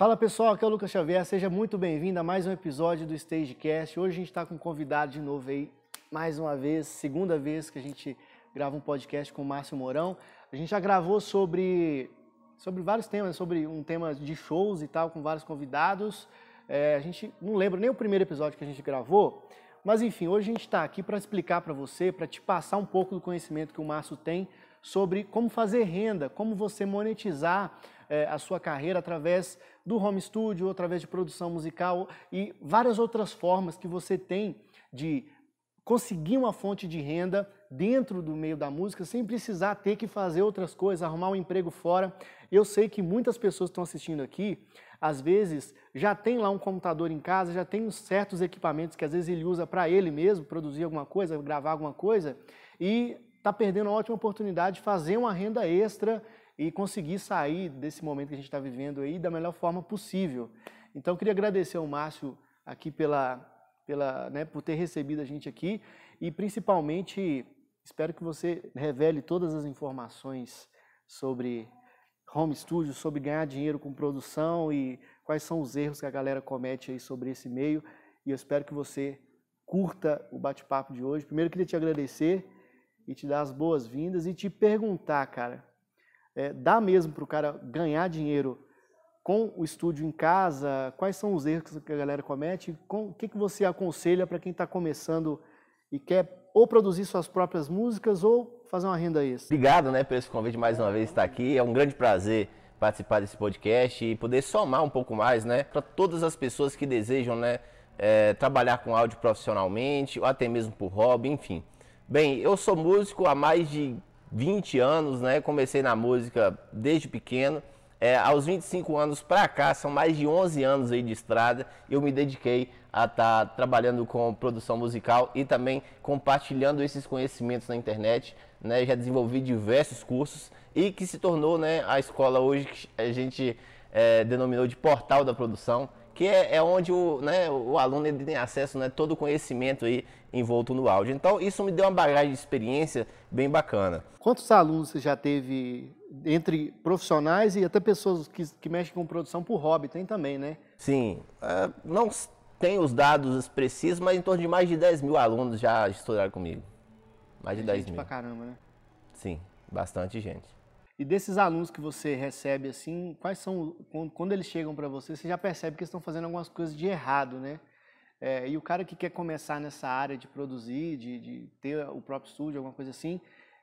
Fala pessoal, aqui é o Lucas Xavier, seja muito bem-vindo a mais um episódio do Stagecast. Hoje a gente está com um convidado de novo aí, mais uma vez, segunda vez que a gente grava um podcast com o Márcio Mourão. A gente já gravou sobre, sobre vários temas, sobre um tema de shows e tal, com vários convidados. É, a gente não lembra nem o primeiro episódio que a gente gravou, mas enfim, hoje a gente está aqui para explicar para você, para te passar um pouco do conhecimento que o Márcio tem sobre como fazer renda, como você monetizar é, a sua carreira através do home studio, através de produção musical e várias outras formas que você tem de conseguir uma fonte de renda dentro do meio da música sem precisar ter que fazer outras coisas, arrumar um emprego fora. Eu sei que muitas pessoas estão assistindo aqui, às vezes já tem lá um computador em casa, já tem certos equipamentos que às vezes ele usa para ele mesmo produzir alguma coisa, gravar alguma coisa e está perdendo uma ótima oportunidade de fazer uma renda extra e conseguir sair desse momento que a gente está vivendo aí da melhor forma possível. Então, queria agradecer ao Márcio aqui pela, pela, né, por ter recebido a gente aqui e principalmente espero que você revele todas as informações sobre home studio, sobre ganhar dinheiro com produção e quais são os erros que a galera comete aí sobre esse meio. E eu espero que você curta o bate-papo de hoje. Primeiro, queria te agradecer e te dar as boas-vindas e te perguntar, cara, é, dá mesmo para o cara ganhar dinheiro com o estúdio em casa? Quais são os erros que a galera comete? Com, o que, que você aconselha para quem está começando e quer ou produzir suas próprias músicas ou fazer uma renda extra? Obrigado né, por esse convite mais uma vez estar aqui. É um grande prazer participar desse podcast e poder somar um pouco mais né, para todas as pessoas que desejam né, é, trabalhar com áudio profissionalmente ou até mesmo por hobby, enfim. Bem, eu sou músico há mais de 20 anos, né? Comecei na música desde pequeno. É, aos 25 anos para cá, são mais de 11 anos aí de estrada, eu me dediquei a estar tá trabalhando com produção musical e também compartilhando esses conhecimentos na internet. Né? Já desenvolvi diversos cursos e que se tornou né, a escola hoje que a gente é, denominou de portal da produção, que é, é onde o, né, o aluno tem acesso a né, todo o conhecimento aí envolto no áudio. Então, isso me deu uma bagagem de experiência bem bacana. Quantos alunos você já teve entre profissionais e até pessoas que, que mexem com produção por hobby? Tem também, né? Sim. Uh, não tenho os dados precisos, mas em torno de mais de 10 mil alunos já estudaram comigo. Mais de é 10 gente mil. pra caramba, né? Sim, bastante gente. E desses alunos que você recebe, assim, quais são, quando eles chegam para você, você já percebe que eles estão fazendo algumas coisas de errado, né? É, e o cara que quer começar nessa área de produzir, de, de, ter o próprio estúdio, alguma coisa assim,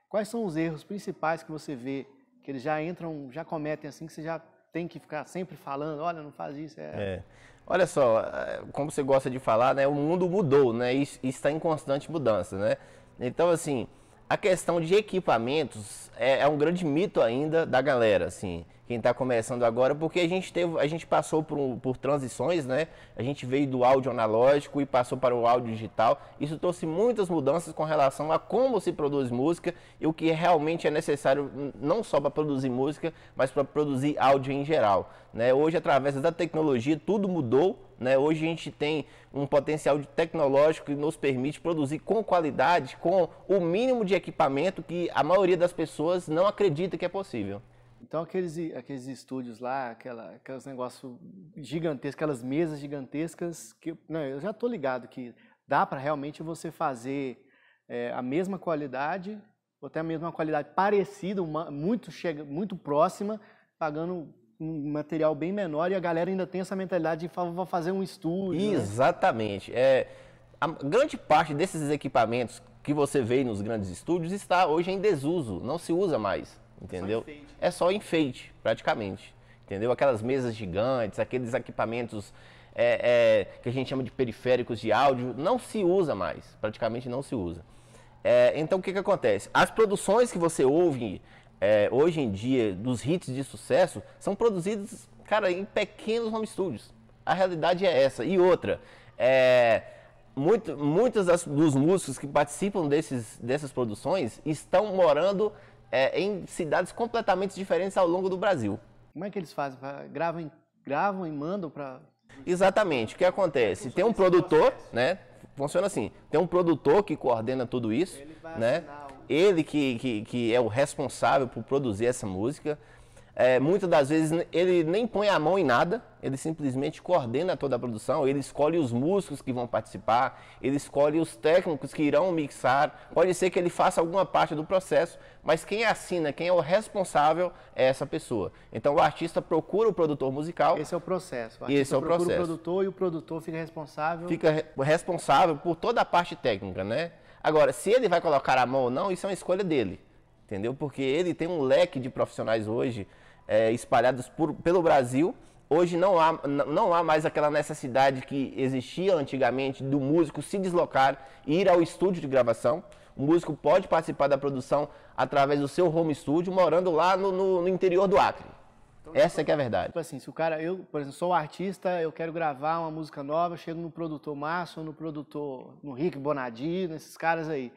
quais são os erros principais que você vê que eles já entram, já cometem assim, que você já tem que ficar sempre falando, olha, não faz isso. É... é. Olha só, é, como você gosta de falar, né, o mundo mudou, né, e está em constante mudança, né. Então, assim, a questão de equipamentos é, é um grande mito ainda da galera, assim quem está começando agora, porque a gente teve, a gente passou por, por transições, né? A gente veio do áudio analógico e passou para o áudio digital. Isso trouxe muitas mudanças com relação a como se produz música e o que realmente é necessário não só para produzir música, mas para produzir áudio em geral. Né? Hoje, através da tecnologia, tudo mudou. Né? Hoje a gente tem um potencial tecnológico que nos permite produzir com qualidade, com o mínimo de equipamento que a maioria das pessoas não acredita que é possível. Então aqueles, aqueles estúdios lá, aquela, aqueles negócios gigantescos, aquelas mesas gigantescas, que não, eu já estou ligado que dá para realmente você fazer é, a mesma qualidade, ou até a mesma qualidade parecida, uma, muito, chega, muito próxima, pagando um material bem menor e a galera ainda tem essa mentalidade de vou fazer um estúdio. Né? Exatamente. Né? É, a grande parte desses equipamentos que você vê nos grandes estúdios está hoje em desuso, não se usa mais entendeu? Só é só enfeite, praticamente, entendeu? Aquelas mesas gigantes, aqueles equipamentos é, é, que a gente chama de periféricos de áudio, não se usa mais, praticamente não se usa. É, então o que, que acontece? As produções que você ouve é, hoje em dia dos hits de sucesso são produzidas, cara, em pequenos home studios. A realidade é essa. E outra, é, muito, muitos das, dos músicos que participam desses, dessas produções estão morando é, em cidades completamente diferentes ao longo do Brasil. Como é que eles fazem? Gravam, gravam e mandam para. Exatamente. O que acontece? Tem um produtor, né? Funciona assim: tem um produtor que coordena tudo isso, ele né? Ele que, que, que é o responsável por produzir essa música. É, muitas das vezes ele nem põe a mão em nada, ele simplesmente coordena toda a produção, ele escolhe os músicos que vão participar, ele escolhe os técnicos que irão mixar. Pode ser que ele faça alguma parte do processo, mas quem assina, quem é o responsável é essa pessoa. Então o artista procura o produtor musical. Esse é o processo. O esse é o procura processo. o produtor e o produtor fica responsável. Fica responsável por toda a parte técnica, né? Agora, se ele vai colocar a mão ou não, isso é uma escolha dele. Entendeu? Porque ele tem um leque de profissionais hoje é, espalhados por, pelo Brasil. Hoje não há, não há mais aquela necessidade que existia antigamente do músico se deslocar e ir ao estúdio de gravação. O músico pode participar da produção através do seu home studio, morando lá no, no, no interior do Acre. Então, Essa é que é a verdade. Tipo assim, se o cara, eu, por exemplo, sou artista, eu quero gravar uma música nova, chego no produtor Márcio, no produtor, no Rick Bonadi, nesses caras aí.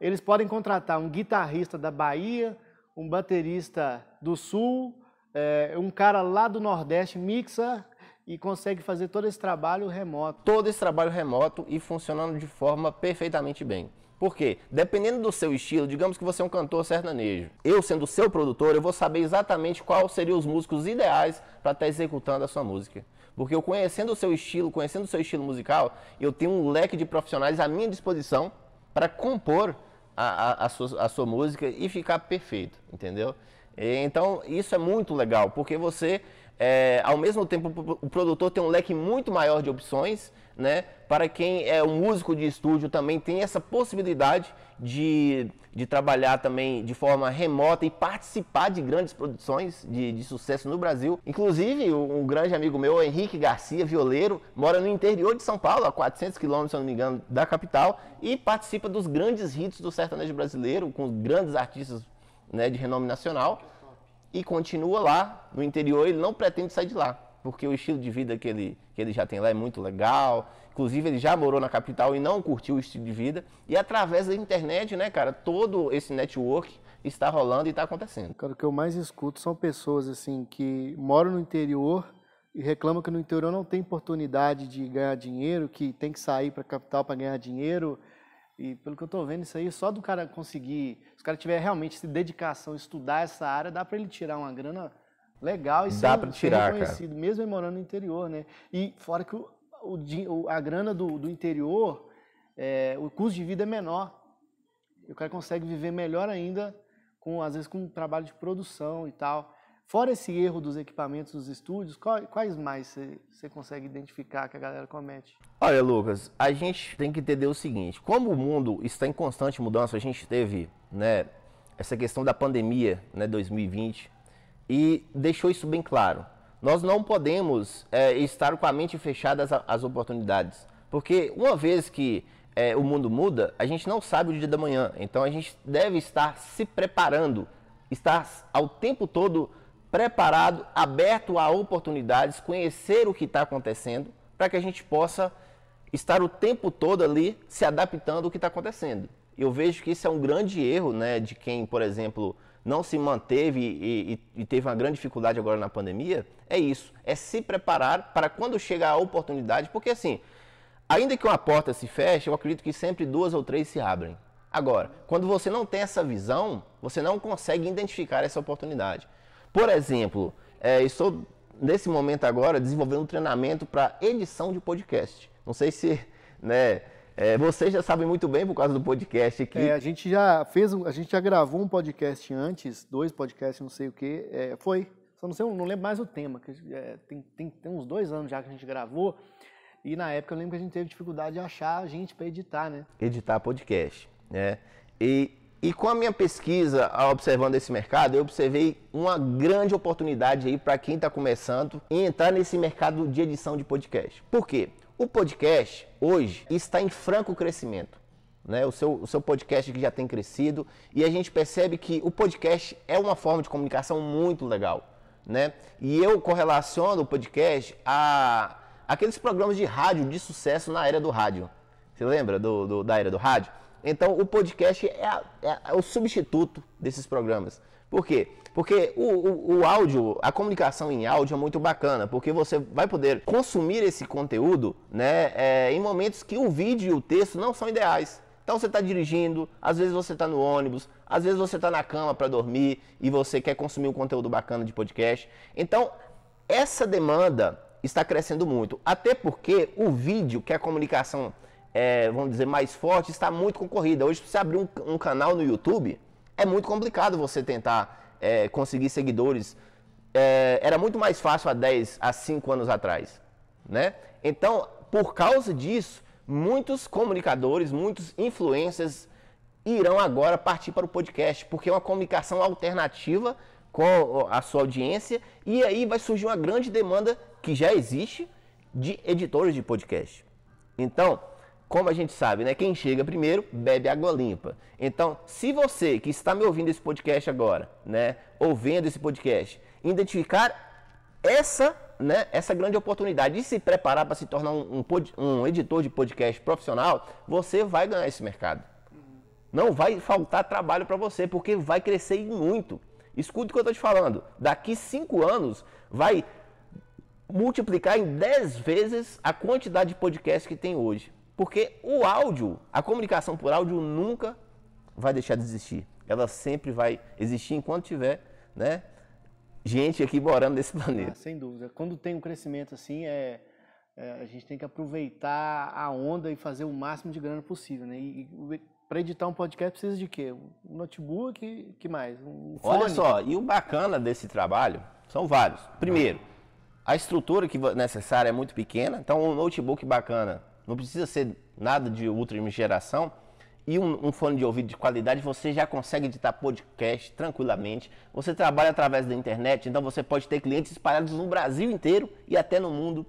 Eles podem contratar um guitarrista da Bahia, um baterista do Sul, é, um cara lá do Nordeste mixa e consegue fazer todo esse trabalho remoto. Todo esse trabalho remoto e funcionando de forma perfeitamente bem. Por quê? Dependendo do seu estilo, digamos que você é um cantor sertanejo. Eu, sendo seu produtor, eu vou saber exatamente quais seriam os músicos ideais para estar tá executando a sua música. Porque eu conhecendo o seu estilo, conhecendo o seu estilo musical, eu tenho um leque de profissionais à minha disposição para compor a, a, a, sua, a sua música e ficar perfeito, entendeu? Então, isso é muito legal, porque você, é, ao mesmo tempo, o produtor tem um leque muito maior de opções, né? Para quem é um músico de estúdio também tem essa possibilidade de, de trabalhar também de forma remota e participar de grandes produções de, de sucesso no Brasil. Inclusive, um grande amigo meu, Henrique Garcia, violeiro, mora no interior de São Paulo, a 400 quilômetros, se não me engano, da capital, e participa dos grandes hits do sertanejo brasileiro, com grandes artistas né, de renome nacional e continua lá no interior, ele não pretende sair de lá, porque o estilo de vida que ele, que ele já tem lá é muito legal. Inclusive, ele já morou na capital e não curtiu o estilo de vida. E através da internet, né, cara, todo esse network está rolando e está acontecendo. Cara, o que eu mais escuto são pessoas assim que moram no interior e reclamam que no interior não tem oportunidade de ganhar dinheiro, que tem que sair para a capital para ganhar dinheiro e pelo que eu estou vendo, isso aí, só do cara conseguir, se o cara tiver realmente essa dedicação, estudar essa área, dá para ele tirar uma grana legal e dá ser, tirar, reconhecido, cara. mesmo ele morando no interior, né? E fora que o, o a grana do, do interior, é, o custo de vida é menor. E o cara consegue viver melhor ainda, com às vezes com um trabalho de produção e tal. Fora esse erro dos equipamentos dos estúdios, quais mais você consegue identificar que a galera comete? Olha, Lucas, a gente tem que entender o seguinte: como o mundo está em constante mudança, a gente teve né, essa questão da pandemia, né, 2020, e deixou isso bem claro. Nós não podemos é, estar com a mente fechada às, às oportunidades, porque uma vez que é, o mundo muda, a gente não sabe o dia da manhã, então a gente deve estar se preparando, estar ao tempo todo preparado, aberto a oportunidades, conhecer o que está acontecendo, para que a gente possa estar o tempo todo ali se adaptando ao que está acontecendo. Eu vejo que isso é um grande erro né, de quem, por exemplo, não se manteve e, e, e, teve uma grande dificuldade agora na pandemia. É isso, é se preparar para quando chegar a oportunidade, porque assim, ainda que uma porta se feche, eu acredito que sempre duas ou três se abrem. Agora, quando você não tem essa visão, você não consegue identificar essa oportunidade. Por exemplo, é, estou nesse momento agora desenvolvendo um treinamento para edição de podcast. Não sei se, né, é, vocês já sabem muito bem por causa do podcast aqui. É, a gente já fez, a gente já gravou um podcast antes, dois podcasts, não sei o que, é, foi. Só não sei, não lembro mais o tema. Que, é, tem, tem, tem uns dois anos já que a gente gravou. E na época eu lembro que a gente teve dificuldade de achar gente para editar, né? Editar podcast, né? E e com a minha pesquisa, observando esse mercado, eu observei uma grande oportunidade aí para quem está começando em entrar nesse mercado de edição de podcast. Por quê? O podcast hoje está em franco crescimento. Né? O, seu, o seu podcast que já tem crescido e a gente percebe que o podcast é uma forma de comunicação muito legal. Né? E eu correlaciono o podcast a aqueles programas de rádio de sucesso na era do rádio. Você lembra do, do da era do rádio? Então, o podcast é, a, é, é, o substituto desses programas. Por quê? Porque o, o, o, áudio, a comunicação em áudio é muito bacana, porque você vai poder consumir esse conteúdo né, é, em momentos que o vídeo e o texto não são ideais. Então você está dirigindo, às vezes você está no ônibus, às vezes você está na cama para dormir e você quer consumir um conteúdo bacana de podcast. Então, essa demanda está crescendo muito. Até porque o vídeo, que é a comunicação, é, vamos dizer, mais forte, está muito concorrida. Hoje, para você abrir um, um, canal no YouTube, é muito complicado você tentar é, conseguir seguidores. É, era muito mais fácil há 10, há 5 anos atrás. Né? Então, por causa disso, muitos comunicadores, muitos influencers irão agora partir para o podcast, porque é uma comunicação alternativa com a sua audiência e aí vai surgir uma grande demanda que já existe de editores de podcast. Então, como a gente sabe, né, quem chega primeiro bebe água limpa. Então, se você que está me ouvindo esse podcast agora, né, ouvindo esse podcast, identificar essa né, essa grande oportunidade de se preparar para se tornar um, um, um, editor de podcast profissional, você vai ganhar esse mercado. Não vai faltar trabalho para você, porque vai crescer muito. Escute o que eu estou te falando. Daqui cinco anos, vai multiplicar em 10 vezes a quantidade de podcast que tem hoje. Porque o áudio, a comunicação por áudio nunca vai deixar de existir. Ela sempre vai existir enquanto tiver né, gente aqui morando nesse planeta. Ah, sem dúvida. Quando tem um crescimento assim, é, é, a gente tem que aproveitar a onda e fazer o máximo de grana possível. Né? E, e para editar um podcast precisa de quê? Um notebook, que mais? Um Olha só, e o bacana desse trabalho são vários. Primeiro, a estrutura que necessária é muito pequena, então um notebook bacana não precisa ser nada de última geração e um, um, fone de ouvido de qualidade, você já consegue editar podcast tranquilamente. Você trabalha através da internet, então você pode ter clientes espalhados no Brasil inteiro e até no mundo,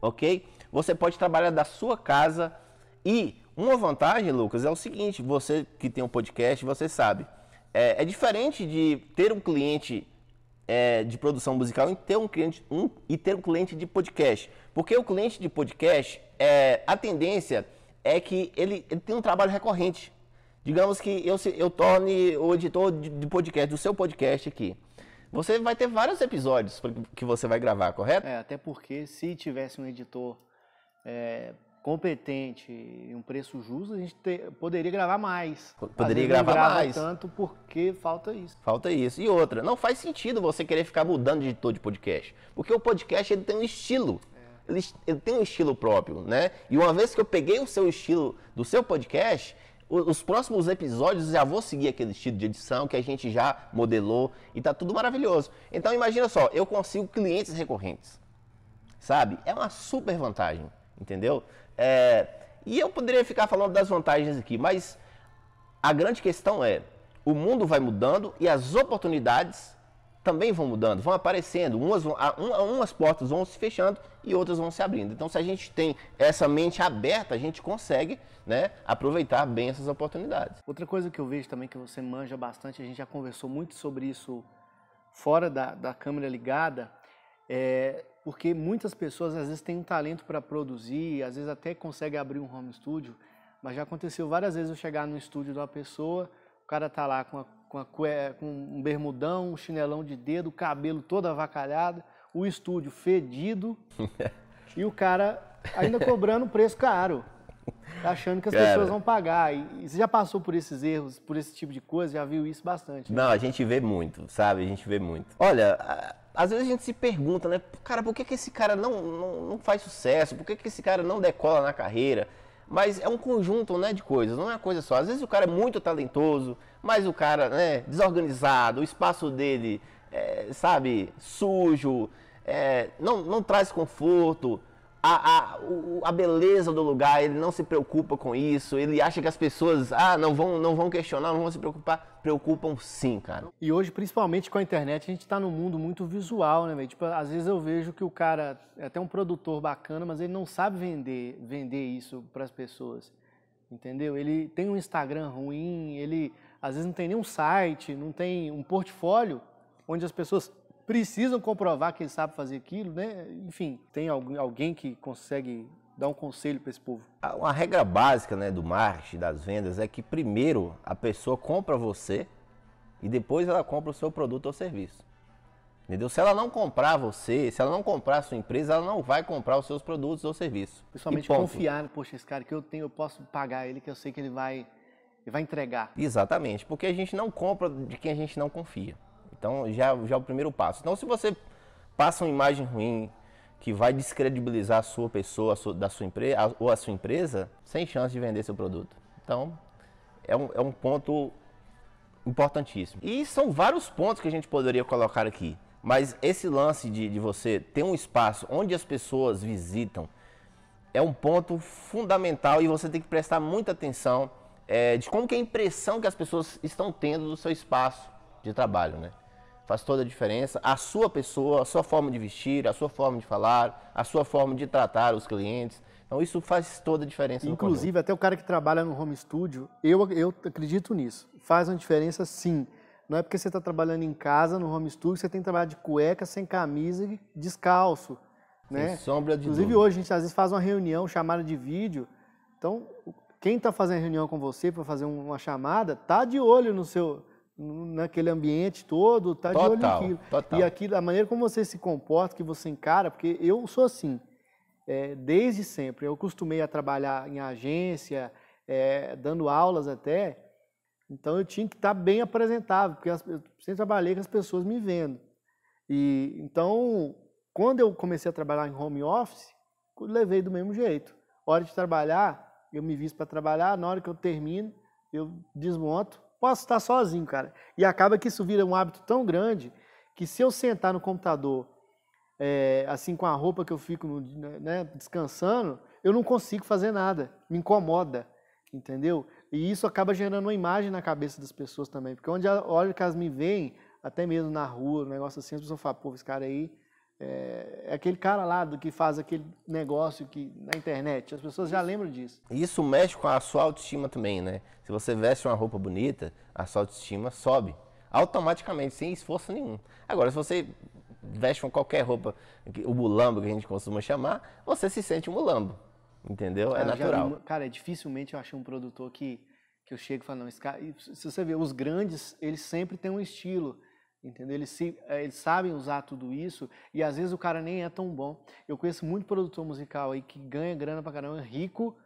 ok? Você pode trabalhar da sua casa e uma vantagem, Lucas, é o seguinte: você que tem um podcast, você sabe, é, é diferente de ter um cliente é, de produção musical e ter um cliente um, e ter um cliente de podcast, porque o cliente de podcast, é, a tendência é que ele, ele tem um trabalho recorrente. Digamos que eu, eu torne o editor de, de podcast, do seu podcast aqui. Você vai ter vários episódios que você vai gravar, correto? É, até porque se tivesse um editor é, competente e um preço justo, a gente ter, poderia gravar mais. Poderia gravar grava mais. tanto porque falta isso. Falta isso. E outra, não faz sentido você querer ficar mudando de editor de podcast. Porque o podcast ele tem um estilo ele, ele tem um estilo próprio, né? E uma vez que eu peguei o seu estilo do seu podcast, os próximos episódios já vou seguir aquele estilo de edição que a gente já modelou e tá tudo maravilhoso. Então imagina só, eu consigo clientes recorrentes, sabe? É uma super vantagem, entendeu? É, e eu poderia ficar falando das vantagens aqui, mas a grande questão é, o mundo vai mudando e as oportunidades também vão mudando, vão aparecendo, umas, umas portas vão se fechando e outras vão se abrindo. Então, se a gente tem essa mente aberta, a gente consegue né, aproveitar bem essas oportunidades. Outra coisa que eu vejo também que você manja bastante, a gente já conversou muito sobre isso fora da, da câmera ligada, é porque muitas pessoas às vezes têm um talento para produzir, às vezes até conseguem abrir um home studio, mas já aconteceu várias vezes eu chegar no estúdio de uma pessoa, o cara tá lá com a com, a, com um bermudão, um chinelão de dedo, o cabelo todo avacalhado, o estúdio fedido e o cara ainda cobrando preço caro, achando que as cara, pessoas vão pagar. E, e, você já passou por esses erros, por esse tipo de coisa, já viu isso bastante? Né? Não, a gente vê muito, sabe? A gente vê muito. Olha, às vezes a gente se pergunta, né? Cara, por que, que esse cara não, não, não faz sucesso? Por que, que esse cara não decola na carreira? Mas é um conjunto né, de coisas, não é uma coisa só. Às vezes o cara é muito talentoso, mas o cara né, desorganizado, o espaço dele, é, sabe, sujo, é, não, não traz conforto, a, a, a beleza do lugar, ele não se preocupa com isso, ele acha que as pessoas ah, não, vão, não vão questionar, não vão se preocupar. Preocupam sim, cara. E hoje, principalmente com a internet, a gente está num mundo muito visual, né, velho? Tipo, às vezes eu vejo que o cara é até um produtor bacana, mas ele não sabe vender, vender isso para as pessoas. Entendeu? Ele tem um Instagram ruim, ele às vezes não tem nenhum site, não tem um portfólio onde as pessoas precisam comprovar que ele sabe fazer aquilo, né? Enfim, tem alguém que consegue dar um conselho para esse povo? Uma regra básica né, do marketing, das vendas, é que primeiro a pessoa compra você e depois ela compra o seu produto ou serviço. Entendeu? Se ela não comprar você, se ela não comprar a sua empresa, ela não vai comprar os seus produtos ou serviços. Principalmente confiar, poxa, esse cara que eu tenho, eu posso pagar ele, que eu sei que ele vai e vai entregar. Exatamente, porque a gente não compra de quem a gente não confia. Então já, já é o primeiro passo. Então se você passa uma imagem ruim que vai descredibilizar a sua pessoa, a sua, da sua empresa ou a sua empresa, sem chance de vender seu produto. Então é um, é um ponto importantíssimo. E são vários pontos que a gente poderia colocar aqui. Mas esse lance de, de você ter um espaço onde as pessoas visitam é um ponto fundamental e você tem que prestar muita atenção é, de como que é a impressão que as pessoas estão tendo do seu espaço de trabalho, né? Faz toda a diferença. A sua pessoa, a sua forma de vestir, a sua forma de falar, a sua forma de tratar os clientes. Então isso faz toda a diferença. Inclusive, até o cara que trabalha no home studio, eu, eu acredito nisso. Faz uma diferença sim. Não é porque você está trabalhando em casa, no home studio, você tem que trabalhar de cueca, sem camisa e descalço. Né? Sem sombra de Inclusive dúvida. hoje a gente às vezes faz uma reunião, chamada de vídeo. Então, quem está fazendo reunião com você para fazer uma chamada, tá de olho no seu naquele ambiente todo, tá total, de olho naquilo. Total. E aquilo, a maneira como você se comporta, que você encara, porque eu sou assim, é, desde sempre. Eu costumei a trabalhar em agência, é, dando aulas até, então eu tinha que estar tá bem apresentável, porque eu sempre trabalhei com as pessoas me vendo. E então, quando eu comecei a trabalhar em home office, levei do mesmo jeito. Hora de trabalhar, eu me visto para trabalhar, na hora que eu termino, eu desmonto, posso estar sozinho, cara. E acaba que isso vira um hábito tão grande que se eu sentar no computador, é, assim com a roupa que eu fico no, né, descansando, eu não consigo fazer nada, me incomoda, entendeu? E isso acaba gerando uma imagem na cabeça das pessoas também, porque onde a hora que elas me veem, até mesmo na rua, um negócio assim, as pessoas falam, pô, esse cara aí é, é, aquele cara lá do que faz aquele negócio que na internet. As pessoas já lembram disso. Isso mexe com a sua autoestima também, né? Se você veste uma roupa bonita, a sua autoestima sobe automaticamente, sem esforço nenhum. Agora, se você veste uma qualquer roupa, o mulambo que a gente costuma chamar, você se sente um mulambo. Entendeu? É cara, é natural. Cara, dificilmente eu achei um produtor que, que eu chego e falo, não, esse cara, se você ver, os grandes, eles sempre têm um estilo. Entendeu? Eles, se, eh, eles sabem usar tudo isso e às vezes o cara nem é tão bom. Eu conheço muito produtor musical aí que ganha grana pra caramba, rico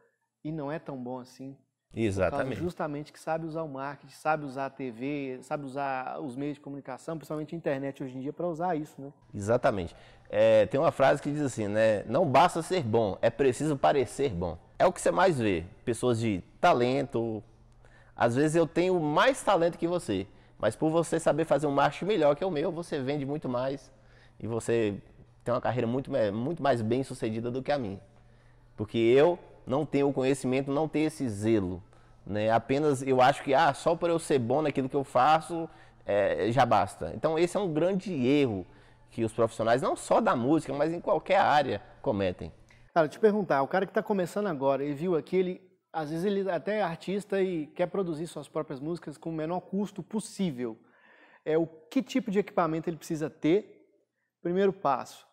e não é tão bom assim. Exatamente. Justamente que sabe usar o marketing, sabe usar a TV, sabe usar os meios de comunicação, principalmente a internet hoje em dia, para usar isso, né? Exatamente. É, tem uma frase que diz assim, né? Não basta ser bom, é preciso parecer bom. É o que você mais vê. Pessoas de talento. Às vezes eu tenho mais talento que você mas por você saber fazer um marketing melhor que o meu, você vende muito mais e você tem uma carreira muito, muito mais bem sucedida do que a minha. Porque eu não tenho o conhecimento, não tenho esse zelo. Né? Apenas eu acho que ah, só por eu ser bom naquilo que eu faço é, já basta. Então esse é um grande erro que os profissionais, não só da música, mas em qualquer área, cometem. Cara, te perguntar, o cara que está começando agora e viu aqui, ele às vezes ele até é artista e quer produzir suas próprias músicas com o menor custo possível. É o que tipo de equipamento ele precisa ter? Primeiro passo.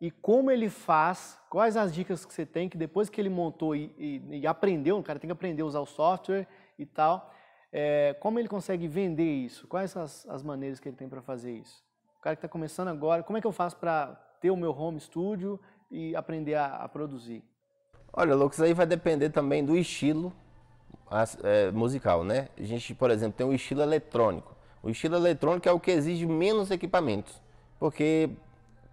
E como ele faz? Quais as dicas que você tem que depois que ele montou e, e, e aprendeu, o cara tem que aprender a usar o software e tal. É, como ele consegue vender isso? Quais as, as maneiras que ele tem para fazer isso? O cara que está começando agora, como é que eu faço para ter o meu home studio e aprender a, a produzir? Olha, Lucas, aí vai depender também do estilo é, musical, né? A gente, por exemplo, tem o estilo eletrônico. O estilo eletrônico é o que exige menos equipamentos, porque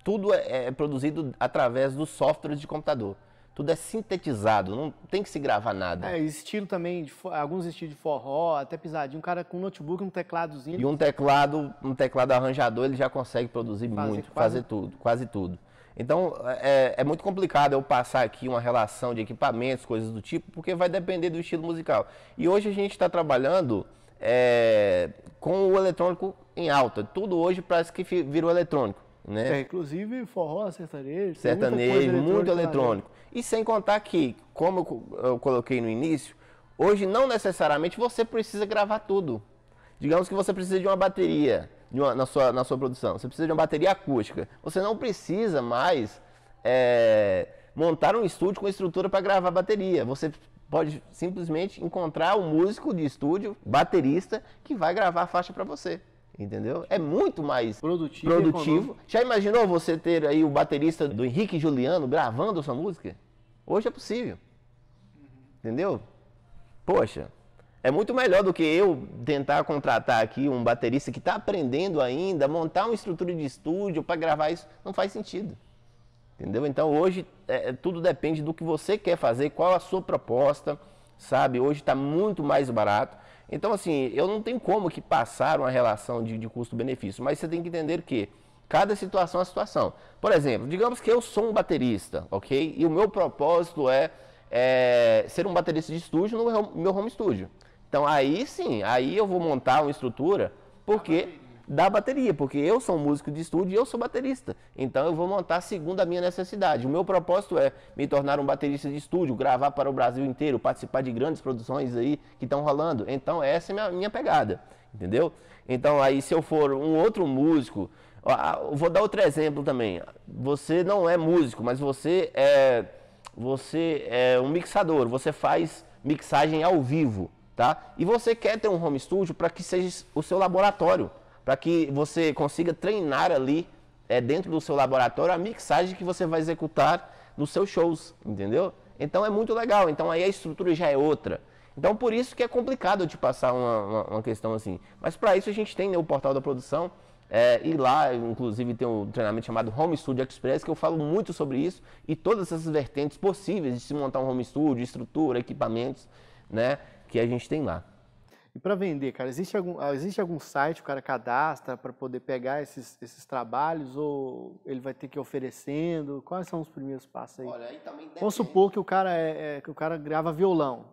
tudo é, é produzido através dos softwares de computador. Tudo é sintetizado, não tem que se gravar nada. É, estilo também, de, alguns estilos de forró, até pisadinho, um cara com um notebook, um tecladozinho. E um teclado, um teclado arranjador, ele já consegue produzir fazer muito, quase... fazer tudo, quase tudo. Então é, é, muito complicado eu passar aqui uma relação de equipamentos, coisas do tipo, porque vai depender do estilo musical. E hoje a gente está trabalhando é, com o eletrônico em alta. Tudo hoje parece que virou eletrônico. Né? É, inclusive forró, sertanejo. Sertanejo, muito eletrônico. E sem contar que, como eu coloquei no início, hoje não necessariamente você precisa gravar tudo. Digamos que você precisa de uma bateria uma, na, sua, na sua produção. Você precisa de uma bateria acústica. Você não precisa mais é, montar um estúdio com estrutura para gravar bateria. Você pode simplesmente encontrar um músico de estúdio, baterista, que vai gravar a faixa para você. Entendeu? É muito mais produtivo. produtivo. Já imaginou você ter aí o baterista do Henrique Juliano gravando a sua música? Hoje é possível. Entendeu? Poxa, É muito melhor do que eu tentar contratar aqui um baterista que está aprendendo ainda, montar uma estrutura de estúdio para gravar isso. Não faz sentido. Entendeu? Então hoje é, é, tudo depende do que você quer fazer, qual a sua proposta, sabe? Hoje está muito mais barato. Então, assim, eu não tenho como que passar uma relação de, de custo-benefício, mas você tem que entender que cada situação é uma situação. Por exemplo, digamos que eu sou um baterista, ok? E o meu propósito é, é ser um baterista de estúdio no meu home studio. Então aí sim, aí eu vou montar uma estrutura porque da bateria, porque eu sou um músico de estúdio e eu sou baterista. Então eu vou montar segundo a minha necessidade. O meu propósito é me tornar um baterista de estúdio, gravar para o Brasil inteiro, participar de grandes produções aí que estão rolando. Então essa é a minha, minha pegada, entendeu? Então aí se eu for um outro músico, vou dar outro exemplo também. Você não é músico, mas você é você é um mixador, você faz mixagem ao vivo tá? E você quer ter um home studio para que seja o seu laboratório, para que você consiga treinar ali é, dentro do seu laboratório a mixagem que você vai executar nos seus shows, entendeu? Então é muito legal. Então aí a estrutura já é outra. Então por isso que é complicado eu te passar uma, uma, uma questão assim. Mas para isso a gente tem né, o portal da produção. É, e lá, inclusive, tem um treinamento chamado Home Studio Express, que eu falo muito sobre isso e todas essas vertentes possíveis de se montar um home studio, estrutura, equipamentos, né? Que a gente tem lá. E para vender, cara, existe algum, existe algum site que o cara cadastra para poder pegar esses, esses trabalhos ou ele vai ter que ir oferecendo? Quais são os primeiros passos aí? Olha, aí também Vamos supor que o cara é, é, que o cara grava violão,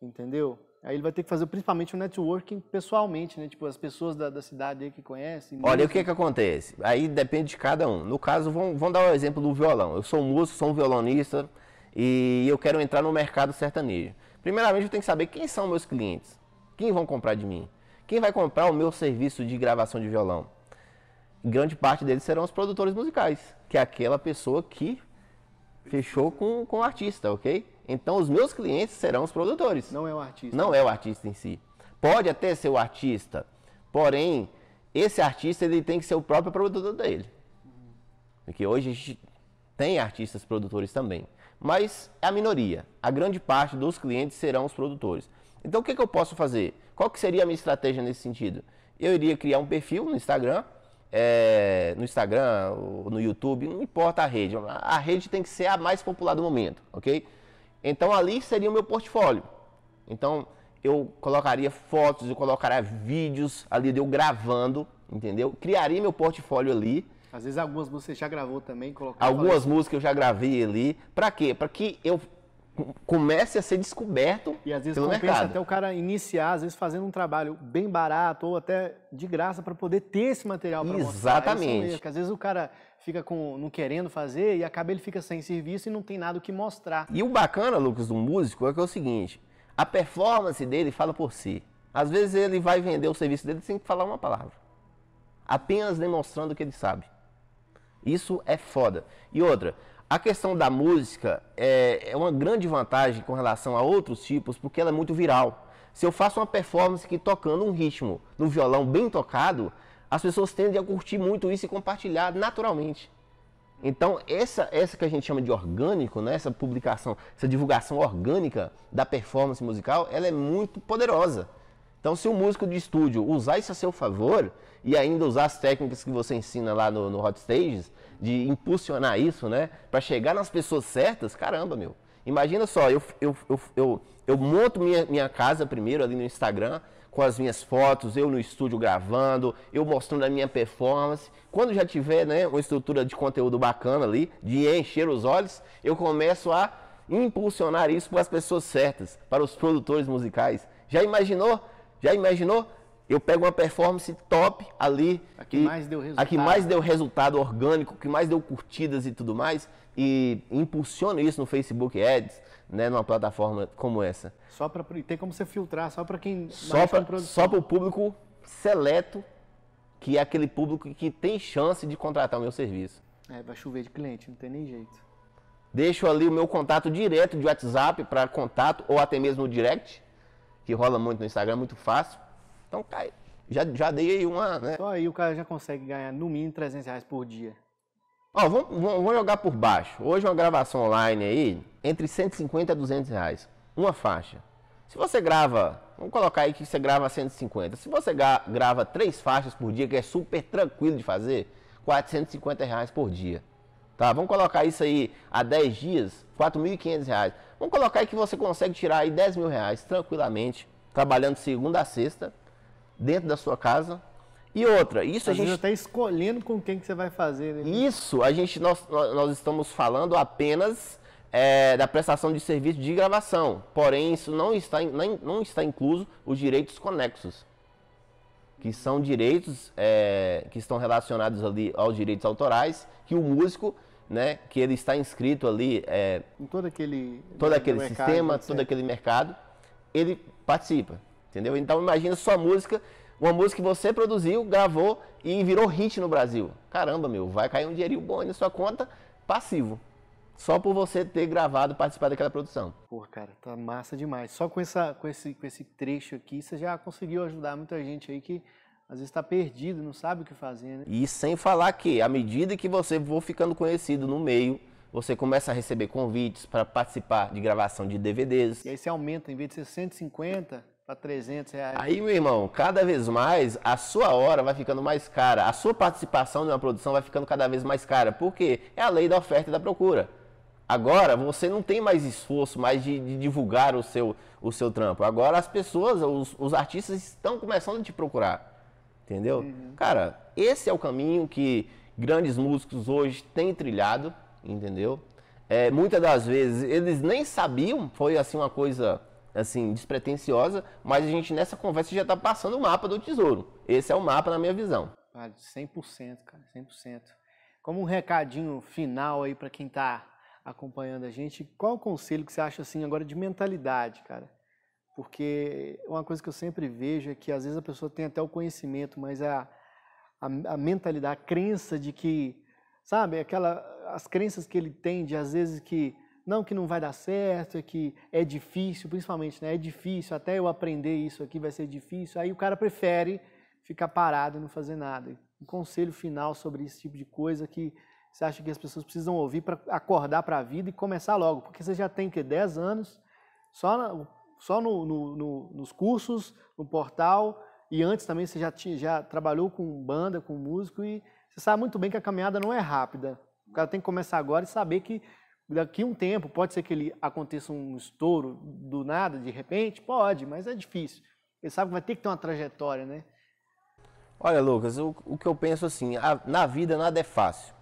entendeu? Aí ele vai ter que fazer principalmente o networking pessoalmente, né? Tipo, as pessoas da, da cidade aí que conhecem. Olha, o que que acontece? Aí depende de cada um. No caso, vamos, vamos dar o um exemplo do violão. Eu sou um músico, sou um violonista e eu quero entrar no mercado sertanejo. Primeiramente, eu tenho que saber quem são meus clientes. Quem vão comprar de mim? Quem vai comprar o meu serviço de gravação de violão? Grande parte deles serão os produtores musicais, que é aquela pessoa que fechou com, com o artista, ok? Então, os meus clientes serão os produtores. Não é o artista. Não é o artista em si. Pode até ser o artista, porém, esse artista ele tem que ser o próprio produtor dele. Porque hoje a gente tem artistas produtores também mas é a minoria. A grande parte dos clientes serão os produtores. Então o que, que eu posso fazer? Qual que seria a minha estratégia nesse sentido? Eu iria criar um perfil no Instagram, é, no Instagram, no YouTube, não importa a rede. A rede tem que ser a mais popular do momento, ok? Então ali seria o meu portfólio. Então eu colocaria fotos, eu colocaria vídeos ali de eu gravando, entendeu? Criaria meu portfólio ali às vezes algumas músicas você já gravou também, Algumas músicas eu já gravei ali. Para quê? Para que eu comece a ser descoberto E às vezes pelo compensa mercado. até o cara iniciar, às vezes fazendo um trabalho bem barato ou até de graça para poder ter esse material para mostrar. Exatamente. Mesmo, às vezes o cara fica com, não querendo fazer e acaba ele fica sem serviço e não tem nada o que mostrar. E o bacana, Lucas, do músico é que é o seguinte, a performance dele fala por si. Às vezes ele vai vender o serviço dele sem falar uma palavra. Apenas demonstrando que ele sabe. Isso é foda. E outra, a questão da música é, é, uma grande vantagem com relação a outros tipos, porque ela é muito viral. Se eu faço uma performance que tocando um ritmo no violão bem tocado, as pessoas tendem a curtir muito isso e compartilhar naturalmente. Então, essa, essa que a gente chama de orgânico, né, essa publicação, essa divulgação orgânica da performance musical, ela é muito poderosa. Então, se o músico de estúdio usar isso a seu favor e ainda usar as técnicas que você ensina lá no, no Hot Stages, de impulsionar isso, né, para chegar nas pessoas certas, caramba, meu. Imagina só, eu, eu, eu, eu, eu monto minha, minha casa primeiro ali no Instagram, com as minhas fotos, eu no estúdio gravando, eu mostrando a minha performance. Quando já tiver né, uma estrutura de conteúdo bacana ali, de encher os olhos, eu começo a impulsionar isso para as pessoas certas, para os produtores musicais. Já imaginou já imaginou? Eu pego uma performance top ali. A que mais deu resultado. A que mais deu resultado orgânico, que mais deu curtidas e tudo mais. E impulsiono isso no Facebook Ads, né, numa plataforma como essa. Só para tem como você filtrar só para quem só para só para o público seleto, que é aquele público que tem chance de contratar o meu serviço. É, vai chover de cliente, não tem nem jeito. Deixo ali o meu contato direto de WhatsApp para contato ou até mesmo o direct que rola muito no Instagram, muito fácil. Então, cai. Já, já dei aí uma, né? Só aí o cara já consegue ganhar no mínimo 300 reais por dia. Ó, vamos, vamos jogar por baixo. Hoje uma gravação online aí, entre 150 e 200 reais. Uma faixa. Se você grava Vamos colocar aí que você grava 150. Se você grava três faixas por dia, que é super tranquilo de fazer, 450 reais por dia. Tá? Vamos colocar isso aí a 10 dias, 4.500 reais. Vamos colocar aí que você consegue tirar aí 10 mil reais tranquilamente, trabalhando segunda a sexta, dentro da sua casa. E outra, isso Às a gente está escolhendo com quem que você vai fazer. Né? Isso, a gente nós, nós estamos falando apenas é, da prestação de serviço de gravação. Porém, isso não está, não está incluso os direitos conexos, que são direitos é, que estão relacionados ali aos direitos autorais, que o músico, né, que ele está inscrito ali é, em todo aquele, todo aquele mercado, sistema, todo aquele mercado, ele participa, entendeu? Então imagina sua música uma música que você produziu, gravou e virou hit no Brasil. Caramba, meu, vai cair um dinheirinho bom aí na sua conta passivo. Só por você ter gravado e participado daquela produção. Pô, cara, tá massa demais. Só com, essa, com, esse, com esse trecho aqui, você já conseguiu ajudar muita gente aí que às vezes está perdido, não sabe o que fazer, né? E sem falar que, à medida que você for ficando conhecido no meio, você começa a receber convites para participar de gravação de DVDs. E aí você aumenta, em vez de ser 150, para 300 reais. Aí, meu irmão, cada vez mais a sua hora vai ficando mais cara, a sua participação numa produção vai ficando cada vez mais cara. Por quê? É a lei da oferta e da procura. Agora você não tem mais esforço mais de, de divulgar o seu, o seu trampo. Agora as pessoas, os, os artistas estão começando a te procurar. Entendeu? Uhum. Cara, esse é o caminho que grandes músicos hoje têm trilhado, entendeu? É, muitas das vezes eles nem sabiam, foi assim uma coisa assim, despretensiosa, mas a gente nessa conversa já está passando o mapa do tesouro. Esse é o mapa na minha visão. Ah, 100%, cara, 100%. Como um recadinho final aí para quem está acompanhando a gente, qual o conselho que você acha assim agora de mentalidade, cara? Porque uma coisa que eu sempre vejo é que às vezes a pessoa tem até o conhecimento, mas a, a, a mentalidade, a crença de que, sabe, aquela, as crenças que ele tem de às vezes que não que não vai dar certo, é que é difícil, principalmente, né? É difícil, até eu aprender isso aqui vai ser difícil. Aí o cara prefere ficar parado e não fazer nada. Um conselho final sobre esse tipo de coisa que você acha que as pessoas precisam ouvir para acordar para a vida e começar logo, porque você já tem que 10 anos só, na, só no, no, no, nos cursos, no portal, e antes também você já, tinha, já trabalhou com banda, com músico, e você sabe muito bem que a caminhada não é rápida. O cara tem que começar agora e saber que daqui um tempo, pode ser que ele aconteça um estouro do nada, de repente? Pode, mas é difícil. Ele sabe que vai ter que ter uma trajetória, né? Olha, Lucas, o, o que eu penso assim, a, na vida nada é fácil.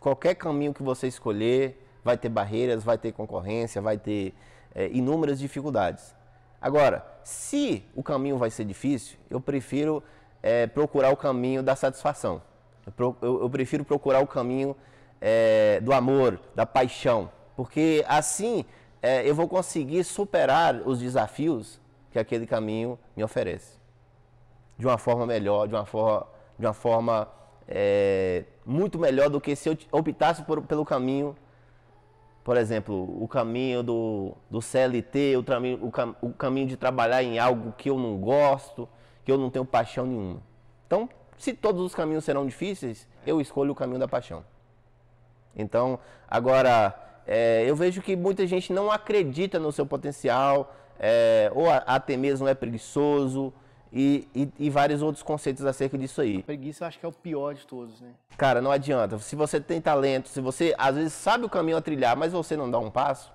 Qualquer caminho que você escolher, vai ter barreiras, vai ter concorrência, vai ter é, inúmeras dificuldades. Agora, se o caminho vai ser difícil, eu prefiro é, procurar o caminho da satisfação. Eu, eu, eu prefiro procurar o caminho é, do amor, da paixão, porque assim é, eu vou conseguir superar os desafios que aquele caminho me oferece. De uma forma melhor, de uma forma, de uma forma é, muito melhor do que se eu optasse por, pelo caminho, por exemplo, o caminho do, do CLT, o, o, o caminho de trabalhar em algo que eu não gosto, que eu não tenho paixão nenhuma. Então, se todos os caminhos serão difíceis, eu escolho o caminho da paixão. Então, agora, é, eu vejo que muita gente não acredita no seu potencial, é, ou até mesmo é preguiçoso, e, e, e, vários outros conceitos acerca disso aí. A preguiça eu acho que é o pior de todos, né? Cara, não adianta. Se você tem talento, se você às vezes sabe o caminho a trilhar, mas você não dá um passo,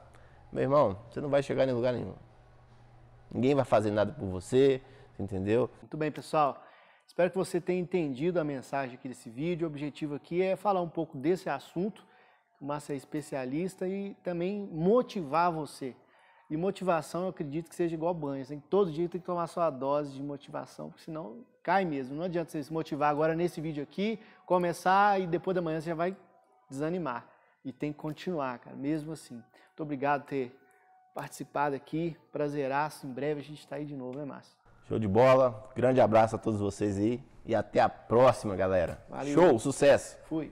meu irmão, você não vai chegar em lugar nenhum. Ninguém vai fazer nada por você, entendeu? Muito bem, pessoal. Espero que você tenha entendido a mensagem aqui desse vídeo. O objetivo aqui é falar um pouco desse assunto o Márcio é especialista e também motivar você. E motivação, eu acredito que seja igual banho. Você tem, todo dia tem que tomar sua dose de motivação, porque senão cai mesmo. Não adianta você se motivar agora nesse vídeo aqui, começar e depois da manhã você já vai desanimar. E tem que continuar, cara, mesmo assim. Muito obrigado por ter participado aqui. Prazeraço. Em breve a gente está aí de novo, né, Márcio? Show de bola. Grande abraço a todos vocês aí. E até a próxima, galera. Valeu. Show, sucesso. Fui.